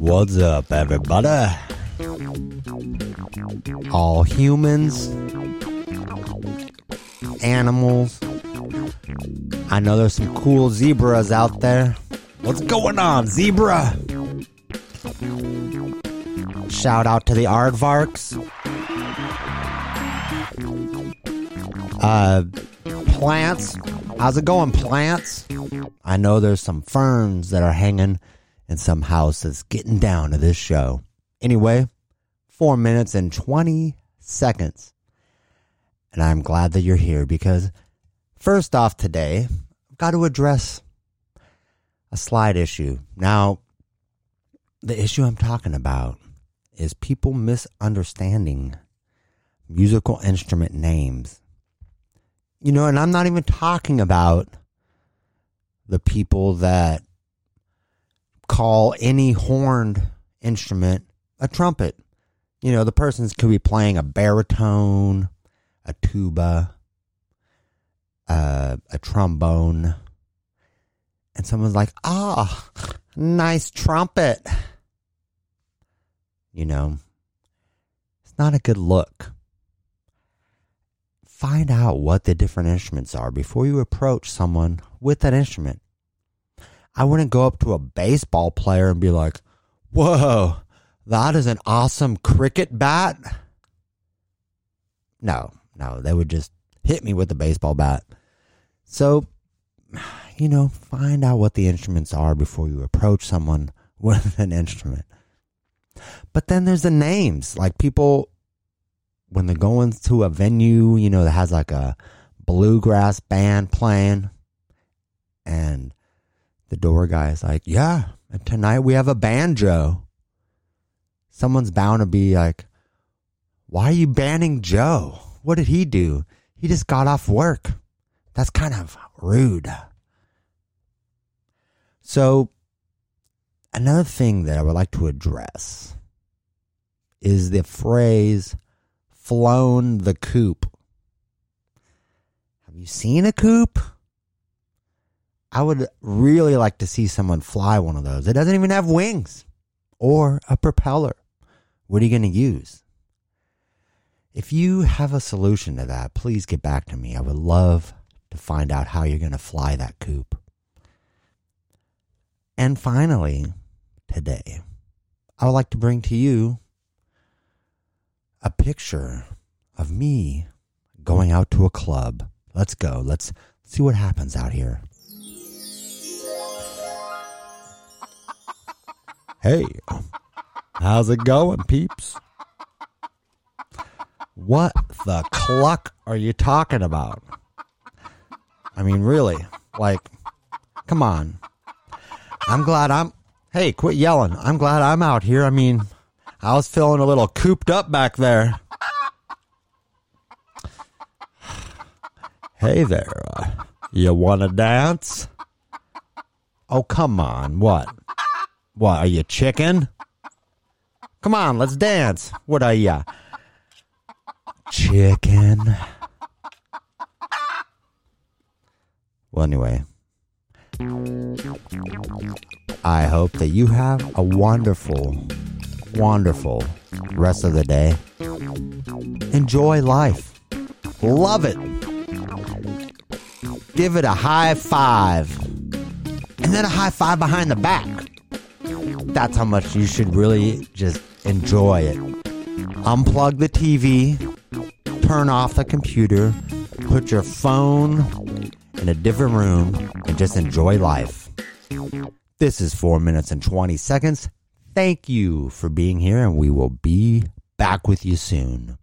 What's up, everybody? All humans, animals. I know there's some cool zebras out there. What's going on, zebra? Shout out to the aardvarks. Uh, plants. How's it going, plants? I know there's some ferns that are hanging in some houses getting down to this show. Anyway, four minutes and 20 seconds. And I'm glad that you're here because, first off, today, I've got to address a slight issue. Now, the issue I'm talking about is people misunderstanding musical instrument names. You know, and I'm not even talking about the people that call any horned instrument a trumpet. You know, the person could be playing a baritone, a tuba, uh, a trombone, and someone's like, ah, oh, nice trumpet. You know, it's not a good look. Find out what the different instruments are before you approach someone with that instrument. I wouldn't go up to a baseball player and be like, whoa, that is an awesome cricket bat. No, no, they would just hit me with a baseball bat. So, you know, find out what the instruments are before you approach someone with an instrument. But then there's the names. Like people, when they're going to a venue, you know, that has like a bluegrass band playing, and the door guy is like, Yeah, tonight we have a banjo. Someone's bound to be like, Why are you banning Joe? What did he do? He just got off work. That's kind of rude. So, another thing that I would like to address is the phrase flown the coop. Have you seen a coop? I would really like to see someone fly one of those. It doesn't even have wings or a propeller. What are you going to use? If you have a solution to that, please get back to me. I would love to find out how you're going to fly that coop. And finally, today, I would like to bring to you a picture of me going out to a club. Let's go. Let's see what happens out here. Hey, how's it going, peeps? What the cluck are you talking about? I mean, really, like, come on. I'm glad I'm. Hey, quit yelling. I'm glad I'm out here. I mean, I was feeling a little cooped up back there. Hey there. Uh, you want to dance? Oh, come on. What? What, are you chicken? Come on, let's dance. What are you? Chicken. Well, anyway. I hope that you have a wonderful, wonderful rest of the day. Enjoy life. Love it. Give it a high five. And then a high five behind the back that's how much you should really just enjoy it. Unplug the TV, turn off the computer, put your phone in a different room, and just enjoy life. This is 4 minutes and 20 seconds. Thank you for being here, and we will be back with you soon.